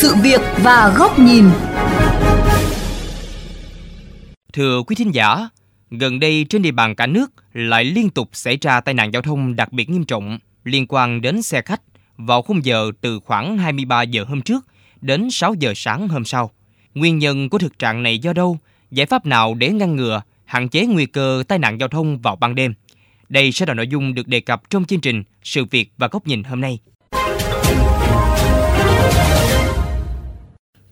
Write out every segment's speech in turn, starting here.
sự việc và góc nhìn. Thưa quý thính giả, gần đây trên địa bàn cả nước lại liên tục xảy ra tai nạn giao thông đặc biệt nghiêm trọng liên quan đến xe khách vào khung giờ từ khoảng 23 giờ hôm trước đến 6 giờ sáng hôm sau. Nguyên nhân của thực trạng này do đâu? Giải pháp nào để ngăn ngừa, hạn chế nguy cơ tai nạn giao thông vào ban đêm? Đây sẽ là nội dung được đề cập trong chương trình Sự việc và góc nhìn hôm nay.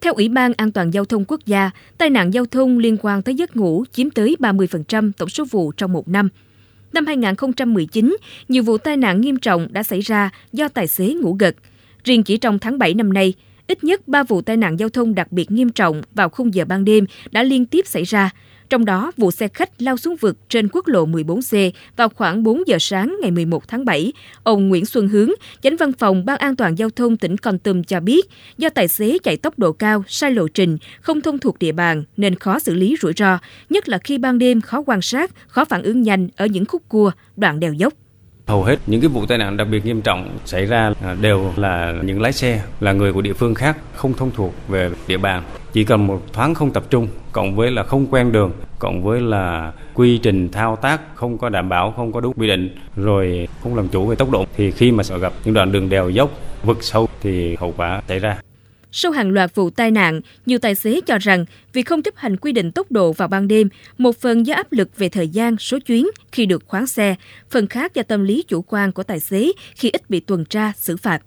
Theo Ủy ban An toàn Giao thông Quốc gia, tai nạn giao thông liên quan tới giấc ngủ chiếm tới 30% tổng số vụ trong một năm. Năm 2019, nhiều vụ tai nạn nghiêm trọng đã xảy ra do tài xế ngủ gật. Riêng chỉ trong tháng 7 năm nay, ít nhất 3 vụ tai nạn giao thông đặc biệt nghiêm trọng vào khung giờ ban đêm đã liên tiếp xảy ra, trong đó, vụ xe khách lao xuống vực trên quốc lộ 14C vào khoảng 4 giờ sáng ngày 11 tháng 7. Ông Nguyễn Xuân Hướng, chánh văn phòng Ban an toàn giao thông tỉnh Con Tum cho biết, do tài xế chạy tốc độ cao, sai lộ trình, không thông thuộc địa bàn nên khó xử lý rủi ro, nhất là khi ban đêm khó quan sát, khó phản ứng nhanh ở những khúc cua, đoạn đèo dốc. Hầu hết những cái vụ tai nạn đặc biệt nghiêm trọng xảy ra à, đều là những lái xe, là người của địa phương khác, không thông thuộc về địa bàn. Chỉ cần một thoáng không tập trung, cộng với là không quen đường, cộng với là quy trình thao tác không có đảm bảo, không có đúng quy định, rồi không làm chủ về tốc độ, thì khi mà sợ gặp những đoạn đường đèo dốc, vực sâu thì hậu quả xảy ra sau hàng loạt vụ tai nạn, nhiều tài xế cho rằng vì không chấp hành quy định tốc độ vào ban đêm, một phần do áp lực về thời gian, số chuyến khi được khoán xe, phần khác do tâm lý chủ quan của tài xế khi ít bị tuần tra, xử phạt.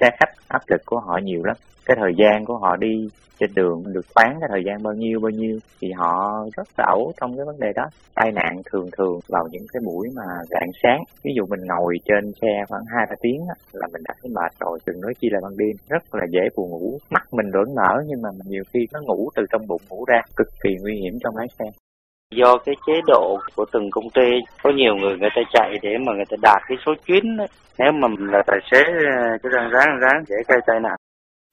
Xe khách áp lực của họ nhiều lắm, cái thời gian của họ đi trên đường, được bán cái thời gian bao nhiêu bao nhiêu, thì họ rất là ẩu trong cái vấn đề đó. Tai nạn thường thường vào những cái buổi mà rạng sáng. Ví dụ mình ngồi trên xe khoảng hai, ba tiếng là mình đã thấy mệt rồi đừng nói chi là ban đêm. Rất là dễ buồn ngủ. Mắt mình vẫn mở nhưng mà nhiều khi nó ngủ từ trong bụng, ngủ ra, cực kỳ nguy hiểm trong lái xe. Do cái chế độ của từng công ty, có nhiều người người ta chạy để mà người ta đạt cái số chuyến nếu mà là tài xế ờ, cái răng ráng ráng, dễ gây tai nạn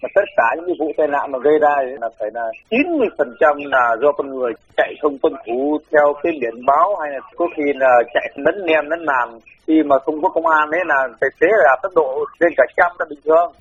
mà tất cả những vụ tai nạn mà gây ra là phải là 90% là do con người chạy không tuân thủ theo cái biển báo hay là có khi là chạy lấn nem lấn làn khi mà không có công an đấy là tài xế là tốc độ lên cả trăm là bình thường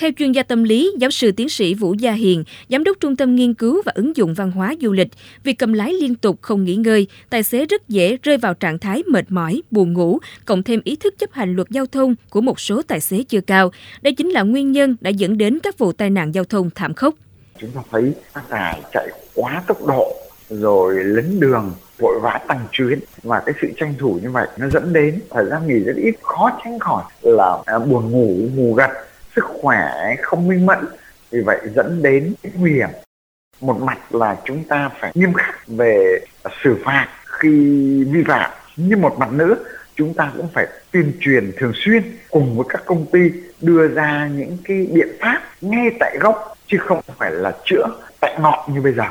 theo chuyên gia tâm lý, giáo sư tiến sĩ Vũ Gia Hiền, giám đốc Trung tâm Nghiên cứu và Ứng dụng Văn hóa Du lịch, việc cầm lái liên tục không nghỉ ngơi, tài xế rất dễ rơi vào trạng thái mệt mỏi, buồn ngủ, cộng thêm ý thức chấp hành luật giao thông của một số tài xế chưa cao. Đây chính là nguyên nhân đã dẫn đến các vụ tai nạn giao thông thảm khốc. Chúng ta thấy các tài chạy quá tốc độ rồi lấn đường vội vã tăng chuyến và cái sự tranh thủ như vậy nó dẫn đến thời gian nghỉ rất ít khó tránh khỏi là à, buồn ngủ ngủ gật sức khỏe không minh mẫn. Vì vậy dẫn đến nguy hiểm. Một mặt là chúng ta phải nghiêm khắc về xử phạt khi vi phạm. Nhưng một mặt nữa, chúng ta cũng phải tuyên truyền thường xuyên cùng với các công ty đưa ra những cái biện pháp ngay tại gốc chứ không phải là chữa tại ngọn như bây giờ.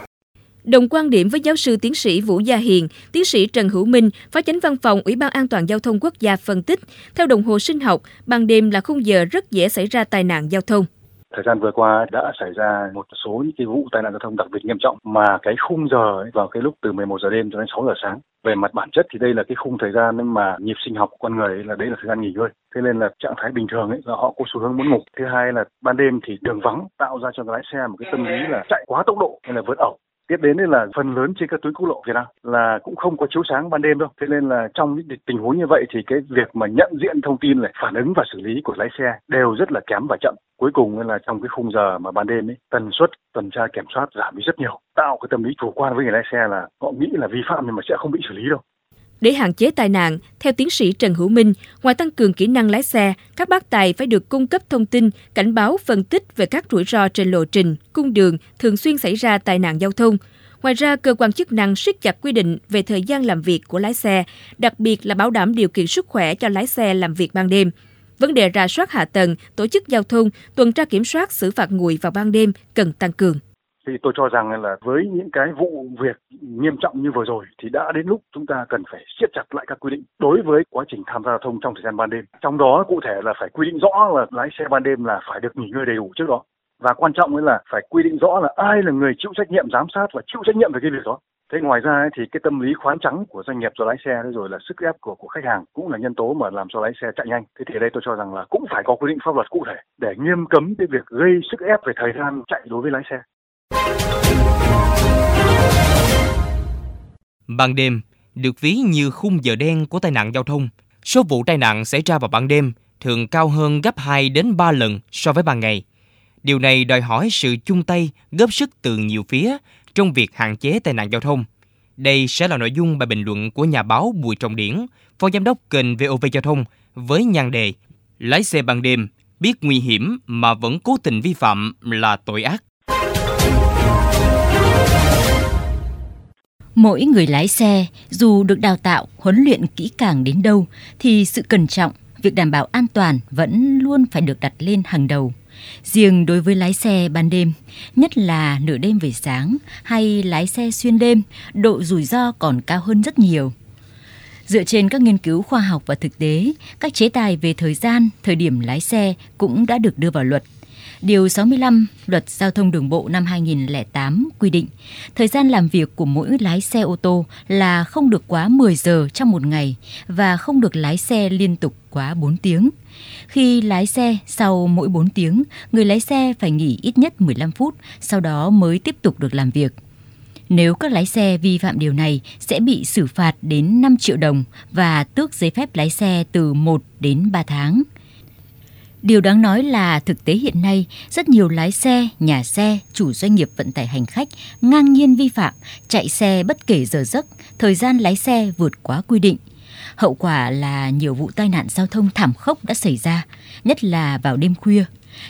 Đồng quan điểm với giáo sư tiến sĩ Vũ Gia Hiền, tiến sĩ Trần Hữu Minh, phó chánh văn phòng Ủy ban An toàn giao thông quốc gia phân tích, theo đồng hồ sinh học, ban đêm là khung giờ rất dễ xảy ra tai nạn giao thông. Thời gian vừa qua đã xảy ra một số những cái vụ tai nạn giao thông đặc biệt nghiêm trọng mà cái khung giờ ấy, vào cái lúc từ 11 giờ đêm cho đến 6 giờ sáng. Về mặt bản chất thì đây là cái khung thời gian mà nhịp sinh học của con người ấy, là đấy là thời gian nghỉ ngơi. Thế nên là trạng thái bình thường ấy là họ có xu hướng muốn ngủ. Thứ hai là ban đêm thì đường vắng tạo ra cho lái xe một cái tâm lý là chạy quá tốc độ hay là vượt ẩu tiếp đến là phần lớn trên các tuyến quốc lộ Việt Nam là cũng không có chiếu sáng ban đêm đâu. Thế nên là trong những tình huống như vậy thì cái việc mà nhận diện thông tin này, phản ứng và xử lý của lái xe đều rất là kém và chậm. Cuối cùng là trong cái khung giờ mà ban đêm ấy, tần suất tuần tra kiểm soát giảm đi rất nhiều, tạo cái tâm lý chủ quan với người lái xe là họ nghĩ là vi phạm nhưng mà sẽ không bị xử lý đâu. Để hạn chế tai nạn, theo tiến sĩ Trần Hữu Minh, ngoài tăng cường kỹ năng lái xe, các bác tài phải được cung cấp thông tin, cảnh báo, phân tích về các rủi ro trên lộ trình, cung đường thường xuyên xảy ra tai nạn giao thông. Ngoài ra, cơ quan chức năng siết chặt quy định về thời gian làm việc của lái xe, đặc biệt là bảo đảm điều kiện sức khỏe cho lái xe làm việc ban đêm. Vấn đề rà soát hạ tầng, tổ chức giao thông, tuần tra kiểm soát xử phạt nguội vào ban đêm cần tăng cường thì tôi cho rằng là với những cái vụ việc nghiêm trọng như vừa rồi thì đã đến lúc chúng ta cần phải siết chặt lại các quy định đối với quá trình tham gia giao thông trong thời gian ban đêm. Trong đó cụ thể là phải quy định rõ là lái xe ban đêm là phải được nghỉ ngơi đầy đủ trước đó. Và quan trọng là phải quy định rõ là ai là người chịu trách nhiệm giám sát và chịu trách nhiệm về cái việc đó. Thế ngoài ra ấy, thì cái tâm lý khoán trắng của doanh nghiệp cho lái xe rồi là sức ép của của khách hàng cũng là nhân tố mà làm cho lái xe chạy nhanh. Thế thì ở đây tôi cho rằng là cũng phải có quy định pháp luật cụ thể để nghiêm cấm cái việc gây sức ép về thời gian chạy đối với lái xe. Ban đêm được ví như khung giờ đen của tai nạn giao thông. Số vụ tai nạn xảy ra vào ban đêm thường cao hơn gấp 2 đến 3 lần so với ban ngày. Điều này đòi hỏi sự chung tay, góp sức từ nhiều phía trong việc hạn chế tai nạn giao thông. Đây sẽ là nội dung bài bình luận của nhà báo Bùi Trọng Điển, phó giám đốc kênh VOV Giao thông với nhan đề Lái xe ban đêm biết nguy hiểm mà vẫn cố tình vi phạm là tội ác. Mỗi người lái xe, dù được đào tạo, huấn luyện kỹ càng đến đâu, thì sự cẩn trọng, việc đảm bảo an toàn vẫn luôn phải được đặt lên hàng đầu. Riêng đối với lái xe ban đêm, nhất là nửa đêm về sáng hay lái xe xuyên đêm, độ rủi ro còn cao hơn rất nhiều. Dựa trên các nghiên cứu khoa học và thực tế, các chế tài về thời gian, thời điểm lái xe cũng đã được đưa vào luật – Điều 65 Luật Giao thông Đường bộ năm 2008 quy định thời gian làm việc của mỗi lái xe ô tô là không được quá 10 giờ trong một ngày và không được lái xe liên tục quá 4 tiếng. Khi lái xe sau mỗi 4 tiếng, người lái xe phải nghỉ ít nhất 15 phút, sau đó mới tiếp tục được làm việc. Nếu các lái xe vi phạm điều này sẽ bị xử phạt đến 5 triệu đồng và tước giấy phép lái xe từ 1 đến 3 tháng. Điều đáng nói là thực tế hiện nay, rất nhiều lái xe, nhà xe, chủ doanh nghiệp vận tải hành khách ngang nhiên vi phạm, chạy xe bất kể giờ giấc, thời gian lái xe vượt quá quy định. Hậu quả là nhiều vụ tai nạn giao thông thảm khốc đã xảy ra, nhất là vào đêm khuya.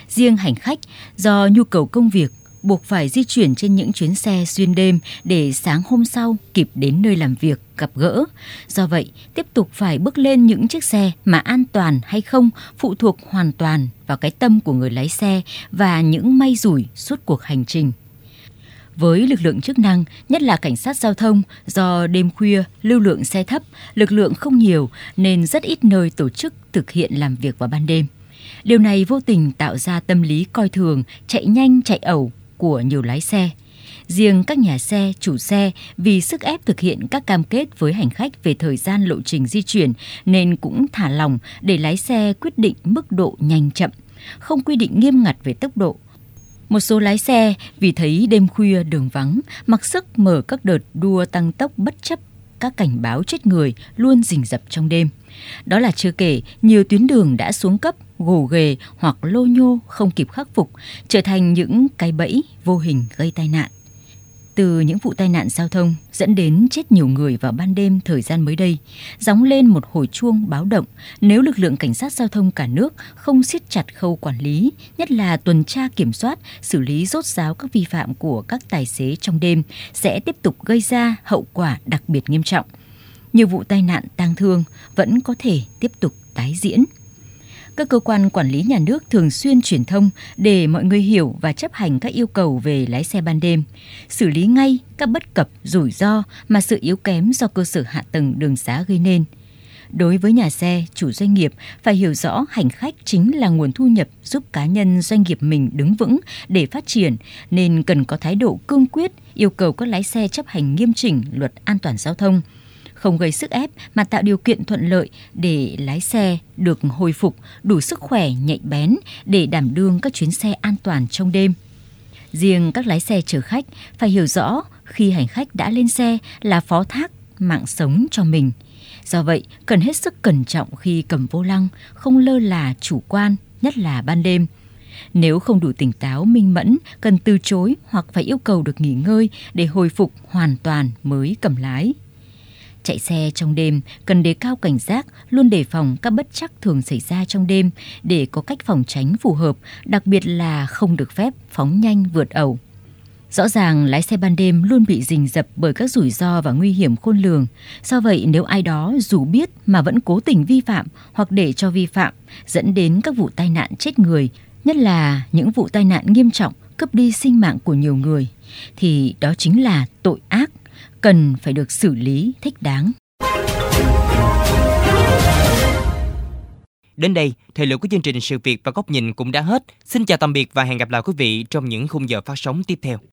Riêng hành khách do nhu cầu công việc buộc phải di chuyển trên những chuyến xe xuyên đêm để sáng hôm sau kịp đến nơi làm việc, gặp gỡ. Do vậy, tiếp tục phải bước lên những chiếc xe mà an toàn hay không phụ thuộc hoàn toàn vào cái tâm của người lái xe và những may rủi suốt cuộc hành trình. Với lực lượng chức năng, nhất là cảnh sát giao thông, do đêm khuya lưu lượng xe thấp, lực lượng không nhiều nên rất ít nơi tổ chức thực hiện làm việc vào ban đêm. Điều này vô tình tạo ra tâm lý coi thường, chạy nhanh chạy ẩu của nhiều lái xe. Riêng các nhà xe, chủ xe vì sức ép thực hiện các cam kết với hành khách về thời gian lộ trình di chuyển nên cũng thả lòng để lái xe quyết định mức độ nhanh chậm, không quy định nghiêm ngặt về tốc độ. Một số lái xe vì thấy đêm khuya đường vắng, mặc sức mở các đợt đua tăng tốc bất chấp các cảnh báo chết người luôn rình rập trong đêm. Đó là chưa kể nhiều tuyến đường đã xuống cấp, gồ ghề hoặc lô nhô không kịp khắc phục, trở thành những cái bẫy vô hình gây tai nạn. Từ những vụ tai nạn giao thông dẫn đến chết nhiều người vào ban đêm thời gian mới đây, gióng lên một hồi chuông báo động nếu lực lượng cảnh sát giao thông cả nước không siết chặt khâu quản lý, nhất là tuần tra kiểm soát, xử lý rốt ráo các vi phạm của các tài xế trong đêm sẽ tiếp tục gây ra hậu quả đặc biệt nghiêm trọng. Nhiều vụ tai nạn tang thương vẫn có thể tiếp tục tái diễn các cơ quan quản lý nhà nước thường xuyên truyền thông để mọi người hiểu và chấp hành các yêu cầu về lái xe ban đêm, xử lý ngay các bất cập, rủi ro mà sự yếu kém do cơ sở hạ tầng đường xá gây nên. Đối với nhà xe, chủ doanh nghiệp phải hiểu rõ hành khách chính là nguồn thu nhập giúp cá nhân doanh nghiệp mình đứng vững để phát triển nên cần có thái độ cương quyết yêu cầu các lái xe chấp hành nghiêm chỉnh luật an toàn giao thông – không gây sức ép mà tạo điều kiện thuận lợi để lái xe được hồi phục đủ sức khỏe nhạy bén để đảm đương các chuyến xe an toàn trong đêm. Riêng các lái xe chở khách phải hiểu rõ khi hành khách đã lên xe là phó thác mạng sống cho mình. Do vậy, cần hết sức cẩn trọng khi cầm vô lăng, không lơ là chủ quan, nhất là ban đêm. Nếu không đủ tỉnh táo, minh mẫn, cần từ chối hoặc phải yêu cầu được nghỉ ngơi để hồi phục hoàn toàn mới cầm lái. Chạy xe trong đêm cần đề cao cảnh giác, luôn đề phòng các bất chắc thường xảy ra trong đêm để có cách phòng tránh phù hợp, đặc biệt là không được phép phóng nhanh vượt ẩu. Rõ ràng lái xe ban đêm luôn bị rình rập bởi các rủi ro và nguy hiểm khôn lường. Do vậy nếu ai đó dù biết mà vẫn cố tình vi phạm hoặc để cho vi phạm dẫn đến các vụ tai nạn chết người, nhất là những vụ tai nạn nghiêm trọng cướp đi sinh mạng của nhiều người, thì đó chính là tội ác cần phải được xử lý thích đáng. Đến đây, thời lượng của chương trình Sự việc và góc nhìn cũng đã hết. Xin chào tạm biệt và hẹn gặp lại quý vị trong những khung giờ phát sóng tiếp theo.